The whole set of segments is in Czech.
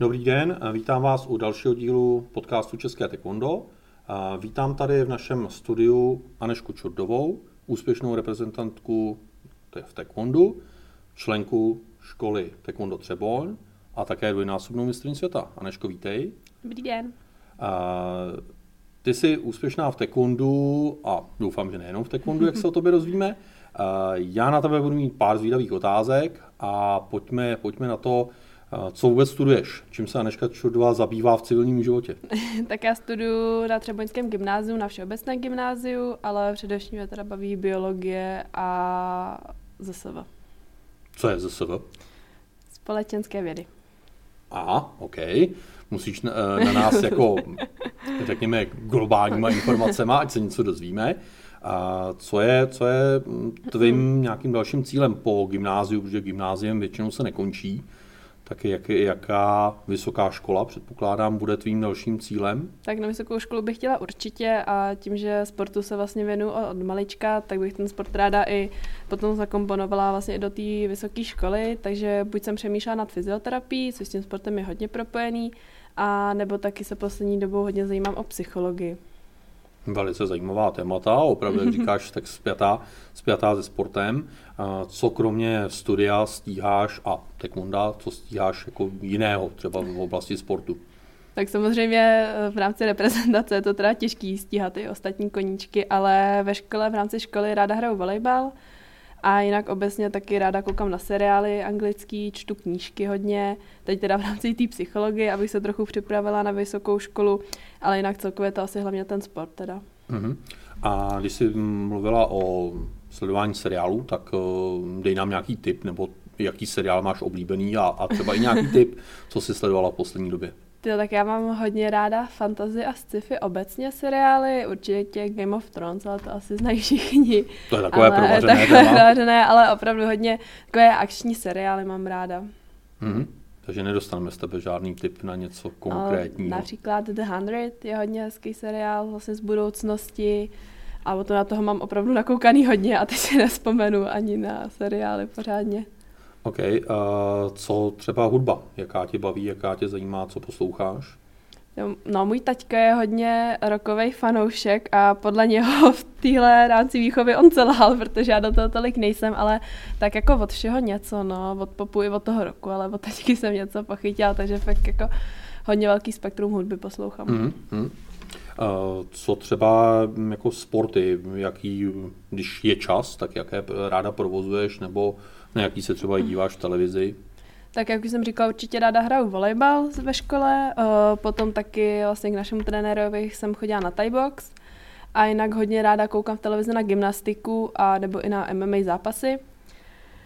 Dobrý den, vítám vás u dalšího dílu podcastu České taekwondo. Vítám tady v našem studiu Anešku Čurdovou, úspěšnou reprezentantku v taekwondu, členku školy Taekwondo Třeboň a také dvojnásobnou mistrní světa. Aneško, vítej. Dobrý den. Ty jsi úspěšná v taekwondu a doufám, že nejenom v taekwondu, jak se o tobě rozvíme. Já na tebe budu mít pár zvídavých otázek a pojďme, pojďme na to, co vůbec studuješ? Čím se Aneška Čurdová zabývá v civilním životě? tak já studuji na Třeboňském gymnáziu, na Všeobecném gymnáziu, ale především mě teda baví biologie a ZSV. Co je ZSV? Společenské vědy. Aha, OK. Musíš na, eh, na nás jako, řekněme, globálníma informacemi, ať se něco dozvíme. A co je, co je tvým nějakým dalším cílem po gymnáziu, protože gymnáziem většinou se nekončí, tak jak, jaká vysoká škola, předpokládám, bude tvým dalším cílem? Tak na vysokou školu bych chtěla určitě a tím, že sportu se vlastně věnu od malička, tak bych ten sport ráda i potom zakomponovala vlastně do té vysoké školy, takže buď jsem přemýšlela nad fyzioterapií, což s tím sportem je hodně propojený, a nebo taky se poslední dobou hodně zajímám o psychologii. Velice zajímavá témata, opravdu, jak říkáš, tak spjatá, spjatá se sportem. Co kromě studia stíháš a taekwonda, co stíháš jako jiného třeba v oblasti sportu? Tak samozřejmě eh, v rámci reprezentace je to teda těžký stíhat i ostatní koníčky, ale ve škole, v rámci školy ráda hraju volejbal, a jinak obecně taky ráda koukám na seriály anglický, čtu knížky hodně, teď teda v rámci té psychologie, abych se trochu připravila na vysokou školu, ale jinak celkově to asi hlavně ten sport teda. Uh-huh. A když jsi mluvila o sledování seriálů, tak uh, dej nám nějaký tip, nebo jaký seriál máš oblíbený a, a třeba i nějaký tip, co jsi sledovala v poslední době. Tyjo, tak já mám hodně ráda fantasy a sci-fi obecně seriály, určitě Game of Thrones, ale to asi znají všichni. To je takové ale, provařené takové provařené, ale opravdu hodně takové akční seriály mám ráda. Mm-hmm. Takže nedostaneme z tebe žádný tip na něco konkrétního. Například The Hundred je hodně hezký seriál vlastně z budoucnosti a potom na toho mám opravdu nakoukaný hodně a teď si nespomenu ani na seriály pořádně. OK. Uh, co třeba hudba? Jaká tě baví, jaká tě zajímá, co posloucháš? No, můj taťka je hodně rokový fanoušek a podle něho v téhle rámci výchovy on celhal, protože já do toho tolik nejsem, ale tak jako od všeho něco, no, od popu i od toho roku, ale od taťky jsem něco pochytila, takže fakt jako hodně velký spektrum hudby poslouchám. Mm, mm. Uh, co třeba jako sporty, jaký, když je čas, tak jaké ráda provozuješ, nebo na jaký se třeba díváš v televizi? Tak jak už jsem říkala, určitě ráda hraju volejbal ve škole, uh, potom taky vlastně k našemu trenérovi jsem chodila na Thai box a jinak hodně ráda koukám v televizi na gymnastiku a nebo i na MMA zápasy.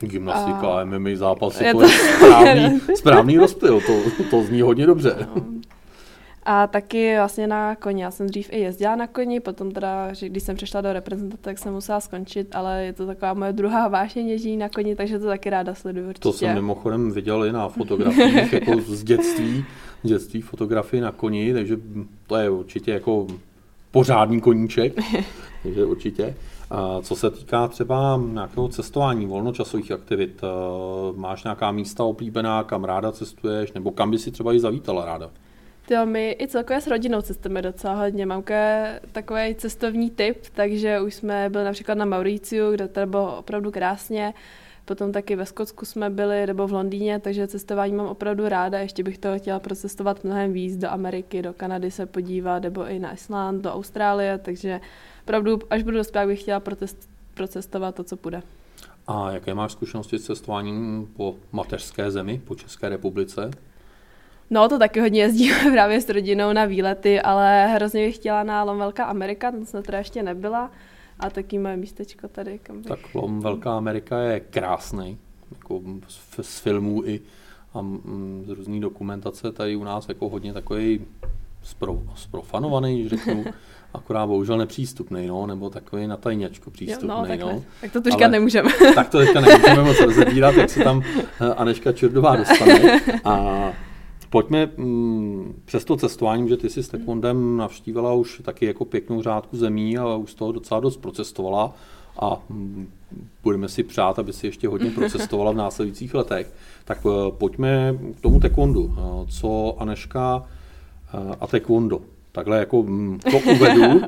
Gymnastika a, a MMA zápasy, je to, to je správný, správný rozptyl, to, to zní hodně dobře. No. A taky vlastně na koni. Já jsem dřív i jezdila na koni, potom teda, že když jsem přišla do reprezentace, tak jsem musela skončit, ale je to taková moje druhá vášeň ježdění na koni, takže to taky ráda sleduju určitě. To jsem mimochodem viděl i na fotografiích, jako z dětství, z dětství fotografii na koni, takže to je určitě jako pořádný koníček, takže určitě. A co se týká třeba nějakého cestování, volnočasových aktivit, eh, máš nějaká místa oblíbená, kam ráda cestuješ, nebo kam by si třeba i zavítala ráda? Jo, my i celkově s rodinou cestujeme docela hodně. Mamka je takový cestovní typ, takže už jsme byli například na Mauriciu, kde to bylo opravdu krásně. Potom taky ve Skotsku jsme byli, nebo v Londýně, takže cestování mám opravdu ráda. Ještě bych to chtěla procestovat mnohem víc do Ameriky, do Kanady se podívat, nebo i na Island, do Austrálie, takže opravdu, až budu dospělá, bych chtěla procest, procestovat to, co půjde. A jaké máš zkušenosti s cestováním po mateřské zemi, po České republice? No, to taky hodně jezdíme právě s rodinou na výlety, ale hrozně bych chtěla na Lom Velká Amerika, tam jsem teda ještě nebyla. A taky moje místečko tady. Kam bych... Tak Lom Velká Amerika je krásný, jako z, z filmů i a z různý dokumentace tady u nás jako hodně takový spro, sprofanovaný, řeknu, akorát bohužel nepřístupný, no, nebo takový na tajněčku přístupný. Jo, no, no. Tak to říkat nemůžeme. tak to teďka nemůžeme moc rozebírat, jak se tam eh, Aneška Čurdová dostane. A Pojďme mm, přes to cestování, že ty jsi s Tekvondem navštívila už taky jako pěknou řádku zemí a už z toho docela dost procestovala a mm, budeme si přát, aby si ještě hodně procestovala v následujících letech. Tak eh, pojďme k tomu taekwondu. Eh, co Aneška eh, a taekwondo? Takhle jako mm, to uvedu,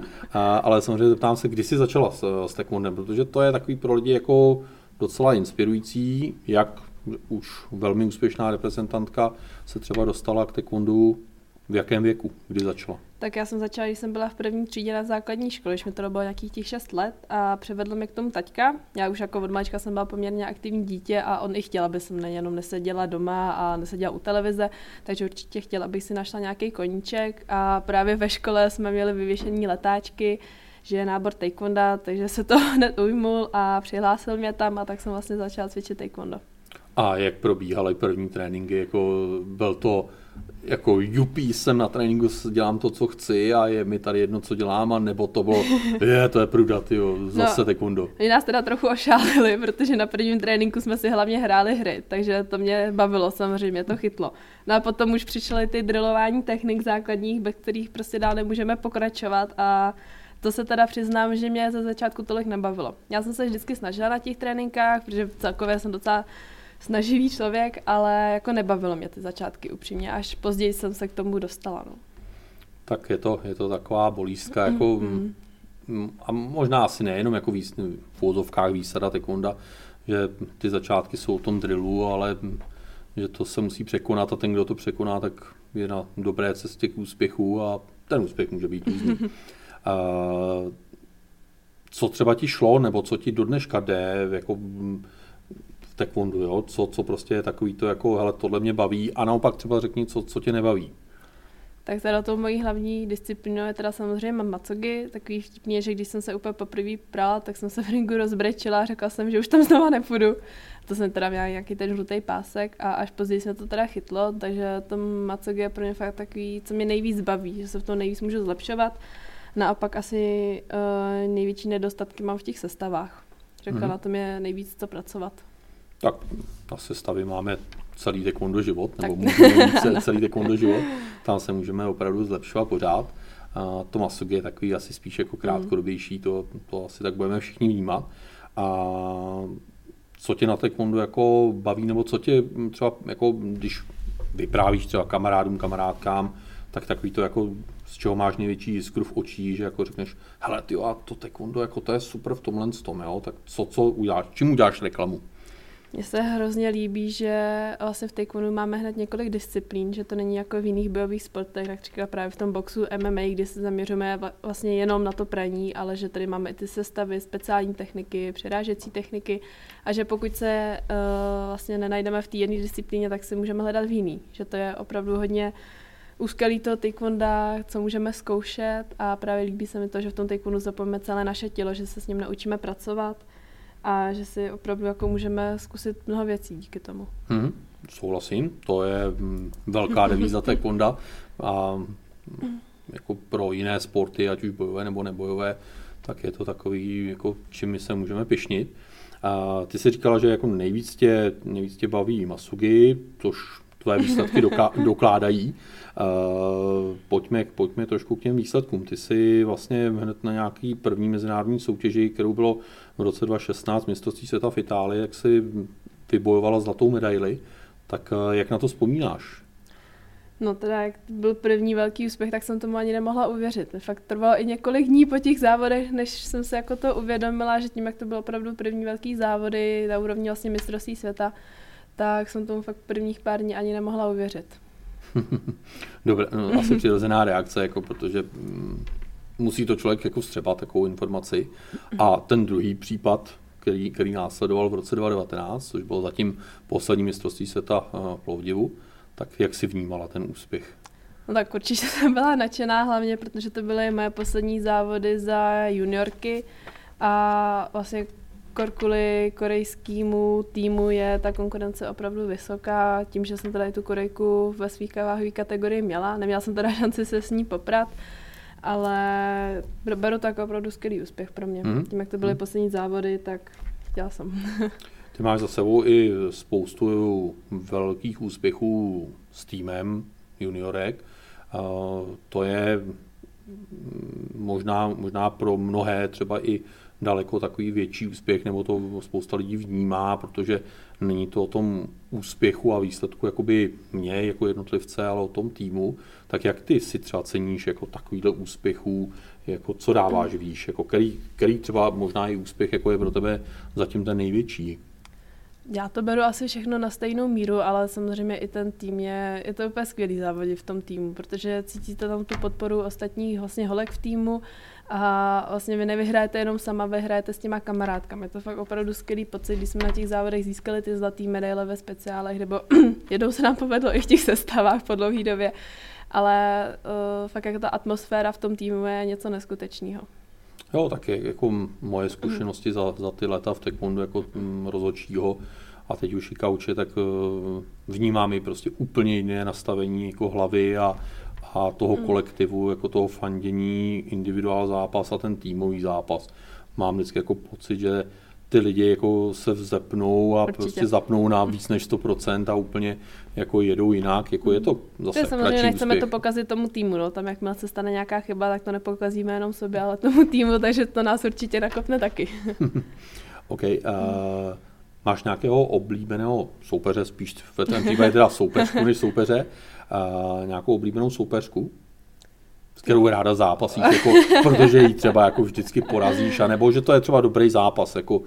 ale samozřejmě zeptám se, kdy jsi začala s, s taekwondem, protože to je takový pro lidi jako docela inspirující, jak už velmi úspěšná reprezentantka se třeba dostala k taekwondu v jakém věku, kdy začala? Tak já jsem začala, když jsem byla v první třídě na základní škole, když mi to bylo nějakých těch 6 let a převedl mě k tomu taťka. Já už jako od malička jsem byla poměrně aktivní dítě a on i chtěl, aby jsem nejenom neseděla doma a neseděla u televize, takže určitě chtěl, abych si našla nějaký koníček a právě ve škole jsme měli vyvěšení letáčky, že je nábor taekwonda, takže se to hned ujmul a přihlásil mě tam a tak jsem vlastně začala cvičit taekwondo. A jak probíhaly první tréninky? Jako byl to jako jupí jsem na tréninku, dělám to, co chci a je mi tady jedno, co dělám, a nebo to bylo, je, to je pruda, tyjo, zase no, taekwondo. Oni nás teda trochu ošálili, protože na prvním tréninku jsme si hlavně hráli hry, takže to mě bavilo, samozřejmě to chytlo. No a potom už přišly ty drillování technik základních, bez kterých prostě dál nemůžeme pokračovat a to se teda přiznám, že mě ze začátku tolik nebavilo. Já jsem se vždycky snažila na těch tréninkách, protože celkově jsem docela snaživý člověk, ale jako nebavilo mě ty začátky upřímně, až později jsem se k tomu dostala. No. Tak je to, je to taková bolístka, jako, mm-hmm. a možná asi nejenom jako výs, v úzovkách výsada taekwonda, že ty začátky jsou v tom drillu, ale že to se musí překonat a ten, kdo to překoná, tak je na dobré cestě k úspěchu a ten úspěch může být různý. co třeba ti šlo, nebo co ti do dneška jde, jako taekwondo, jo? Co, co prostě je takový to jako, hele, tohle mě baví a naopak třeba řekni, co, co tě nebaví. Tak teda tou mojí hlavní disciplínou je teda samozřejmě macogy. Takový vtipný že když jsem se úplně poprvé prala, tak jsem se v ringu rozbrečila a řekla jsem, že už tam znova nepůjdu. To jsem teda měla nějaký ten žlutý pásek a až později se to teda chytlo, takže to macogy je pro mě fakt takový, co mě nejvíc baví, že se v tom nejvíc můžu zlepšovat. Naopak asi uh, největší nedostatky mám v těch sestavách. Řekla, mm-hmm. na tom je nejvíc co pracovat. Tak na sestavě máme celý taekwondo život, nebo můžeme mít celý taekwondo život. Tam se můžeme opravdu zlepšovat pořád. A to masugi je takový asi spíš jako krátkodobější, to, to asi tak budeme všichni vnímat. A co tě na taekwondo jako baví, nebo co tě třeba, jako, když vyprávíš třeba kamarádům, kamarádkám, tak takový to jako, z čeho máš největší jiskru v očích, že jako řekneš, hele ty a to taekwondo, jako to je super v tomhle tom, jo, tak co, co uděláš, čím uděláš reklamu? Mně se hrozně líbí, že vlastně v taekwondu máme hned několik disciplín, že to není jako v jiných bojových sportech, tak říká právě v tom boxu MMA, kde se zaměřujeme vlastně jenom na to praní, ale že tady máme i ty sestavy, speciální techniky, přerážecí techniky a že pokud se uh, vlastně nenajdeme v té jedné disciplíně, tak si můžeme hledat v jiný. Že to je opravdu hodně úskalí toho taekwonda, co můžeme zkoušet a právě líbí se mi to, že v tom taekwondu zapojíme celé naše tělo, že se s ním naučíme pracovat a že si opravdu jako můžeme zkusit mnoho věcí díky tomu. Hmm, souhlasím, to je mm, velká devíza taekwondo a jako pro jiné sporty, ať už bojové nebo nebojové, tak je to takový, jako čím my se můžeme pišnit. A ty jsi říkala, že jako nejvíc tě, nejvíc tě baví masugi, což tvé výsledky doká- dokládají. Uh, pojďme, pojďme trošku k těm výsledkům. Ty jsi vlastně hned na nějaký první mezinárodní soutěži, kterou bylo v roce 2016 mistrovství světa v Itálii, jak si vybojovala zlatou medaili, tak uh, jak na to vzpomínáš? No teda, jak byl první velký úspěch, tak jsem tomu ani nemohla uvěřit. Fakt trvalo i několik dní po těch závodech, než jsem se jako to uvědomila, že tím, jak to bylo opravdu první velký závody na úrovni vlastně mistrovství světa, tak jsem tomu fakt prvních pár dní ani nemohla uvěřit. Dobře, no, asi přirozená reakce, jako protože mm, musí to člověk jako vstřebat takovou informaci. A ten druhý případ, který, který následoval v roce 2019, což bylo zatím poslední mistrovství světa eh, v Plovdivu, tak jak si vnímala ten úspěch? No tak určitě jsem byla nadšená, hlavně protože to byly moje poslední závody za juniorky a vlastně kvůli korejskému týmu je ta konkurence opravdu vysoká. Tím, že jsem teda i tu Korejku ve svých váhové kategorii měla, neměla jsem teda šanci se s ní poprat, ale beru to jako opravdu skvělý úspěch pro mě. Mm. Tím, jak to byly mm. poslední závody, tak chtěla jsem. Ty máš za sebou i spoustu velkých úspěchů s týmem juniorek. To je možná, možná pro mnohé třeba i daleko takový větší úspěch, nebo to spousta lidí vnímá, protože není to o tom úspěchu a výsledku jakoby mě jako jednotlivce, ale o tom týmu. Tak jak ty si třeba ceníš jako takovýhle úspěchů, jako co dáváš víš, jako který, který třeba možná i úspěch jako je pro tebe zatím ten největší? Já to beru asi všechno na stejnou míru, ale samozřejmě i ten tým je, je to úplně skvělý závodě v tom týmu, protože cítíte tam tu podporu ostatních vlastně holek v týmu a vlastně vy nevyhrajete jenom sama, vy s těma kamarádkami. Je to fakt opravdu skvělý pocit, když jsme na těch závodech získali ty zlatý medaile ve speciálech, nebo jednou se nám povedlo i v těch sestavách po dlouhé době, ale uh, fakt jako ta atmosféra v tom týmu je něco neskutečného. Jo, tak je, jako moje zkušenosti za, za ty leta v taekwondu jako rozhodčího a teď už i kauče, tak uh, vnímám i prostě úplně jiné nastavení jako hlavy a, a toho mm. kolektivu, jako toho fandění, individuál zápas a ten týmový zápas. Mám vždycky jako pocit, že ty lidi jako se vzepnou a Určitě. prostě zapnou na víc než 100% a úplně jako jedou jinak, jako je to mm. zase to samozřejmě nechceme úspěch. to pokazit tomu týmu, no. tam jakmile se stane nějaká chyba, tak to nepokazíme jenom sobě, ale tomu týmu, takže to nás určitě nakopne taky. OK, uh, máš nějakého oblíbeného soupeře, spíš v ten případě teda soupeřku než soupeře, uh, nějakou oblíbenou soupeřku, s kterou ráda zápasíš, jako, protože ji třeba jako vždycky porazíš, anebo že to je třeba dobrý zápas jako, uh,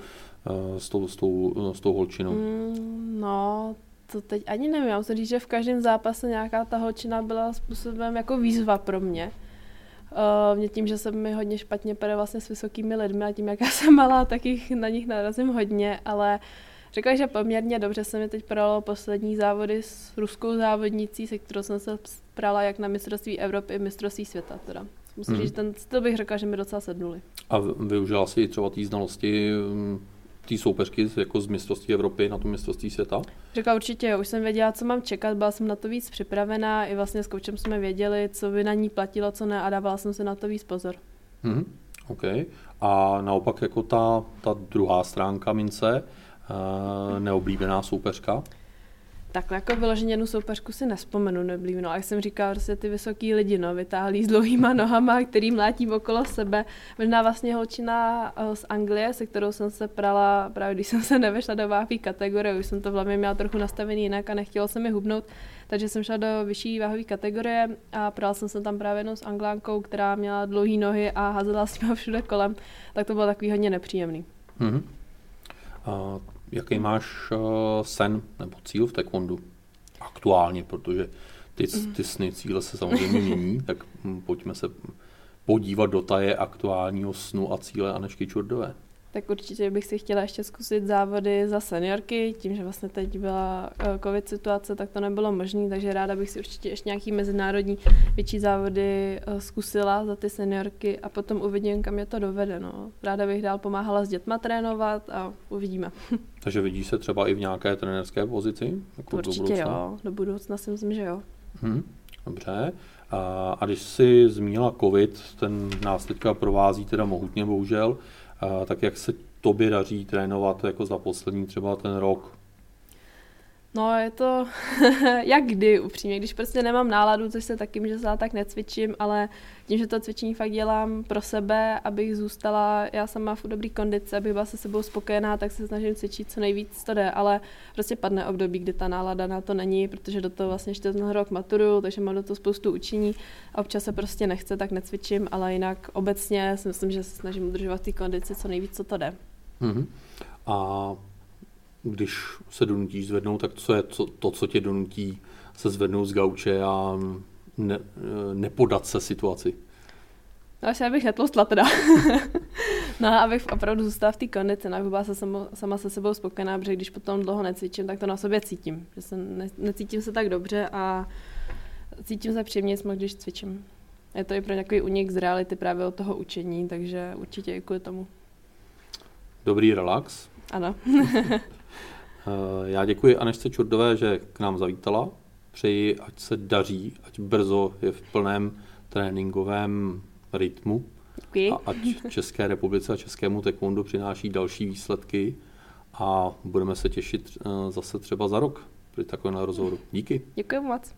s, tou, s, tou, s tou holčinou. Mm, no, to teď ani nevím. Já musím říct, že v každém zápase nějaká ta holčina byla způsobem jako výzva pro mě. Uh, mě tím, že se mi hodně špatně pere vlastně s vysokými lidmi a tím, jak já jsem malá, tak jich na nich narazím hodně, ale Řekla, že poměrně dobře se mi teď pralo poslední závody s ruskou závodnicí, se kterou jsem se prala jak na mistrovství Evropy, i mistrovství světa. Teda. Musím hmm. říct, ten, to bych řekla, že mi docela sednuli. A využila si třeba té znalosti mm, té soupeřky jako z mistrovství Evropy na to mistrovství světa? Řekla určitě, už jsem věděla, co mám čekat, byla jsem na to víc připravená, i vlastně s koučem jsme věděli, co by na ní platilo, co ne a dávala jsem si na to víc pozor. Mm-hmm. OK. A naopak jako ta, ta druhá stránka mince, neoblíbená soupeřka? Tak jako vyloženě jednu soupeřku si nespomenu neblíbenou. A jak jsem říkala, prostě ty vysoký lidi, no, vytáhlí s dlouhýma nohama, který mlátí okolo sebe. Možná vlastně holčina eh, z Anglie, se kterou jsem se prala právě když jsem se nevešla do váhové kategorie, už jsem to v hlavě měla trochu nastavený jinak a nechtělo se mi hubnout, takže jsem šla do vyšší váhové kategorie a prala jsem se tam právě jenom s Anglánkou, která měla dlouhé nohy a házela s nimi všude kolem, tak to bylo takový hodně nepříjemný. Mm-hmm. A jaký máš uh, sen nebo cíl v taekwondu aktuálně, protože ty, mm. ty sny, cíle se samozřejmě mění, tak hm, pojďme se podívat do taje aktuálního snu a cíle Anešky Čurdové. Tak určitě bych si chtěla ještě zkusit závody za seniorky, tím, že vlastně teď byla eh, covid situace, tak to nebylo možné, takže ráda bych si určitě ještě nějaký mezinárodní větší závody eh, zkusila za ty seniorky a potom uvidím, kam je to dovede. No. Ráda bych dál pomáhala s dětma trénovat a uvidíme. Takže vidíš se třeba i v nějaké trenerské pozici? Jako určitě do jo, do budoucna si myslím, že jo. Hmm, dobře. A, a když jsi zmínila covid, ten nás teďka provází teda mohutně bohužel, tak jak se tobě daří trénovat jako za poslední třeba ten rok? No, je to jak kdy, upřímně. Když prostě nemám náladu, což se taky že se tak necvičím, ale tím, že to cvičení fakt dělám pro sebe, abych zůstala já sama v dobrý kondici, abych byla se sebou spokojená, tak se snažím cvičit co nejvíc to jde, ale prostě padne období, kdy ta nálada na to není, protože do toho vlastně ještě ten rok maturu, takže mám do toho spoustu učení a občas se prostě nechce, tak necvičím, ale jinak obecně si myslím, že se snažím udržovat ty kondici co nejvíc, co to jde. Mm-hmm. A když se donutíš zvednout, tak co je to, to co tě donutí se zvednout z gauče a ne, nepodat se situaci? No, asi abych netlustla teda. no, abych opravdu zůstala v té kondici, no, abych byla se sama, sama se sebou spokojená, protože když potom dlouho necvičím, tak to na sobě cítím. Že se ne, necítím se tak dobře a cítím se příjemně, když cvičím. Je to i pro nějaký unik z reality právě od toho učení, takže určitě i kvůli tomu. Dobrý relax. Ano. Eh, já děkuji Anešce Čurdové, že k nám zavítala. Přeji, ať se daří, ať brzo je v plném tréninkovém rytmu. Děkuji. A ať České republice a Českému taekwondu přináší další výsledky a budeme se těšit eh, zase třeba za rok při takovém rozhovoru. Díky. Děkuji moc.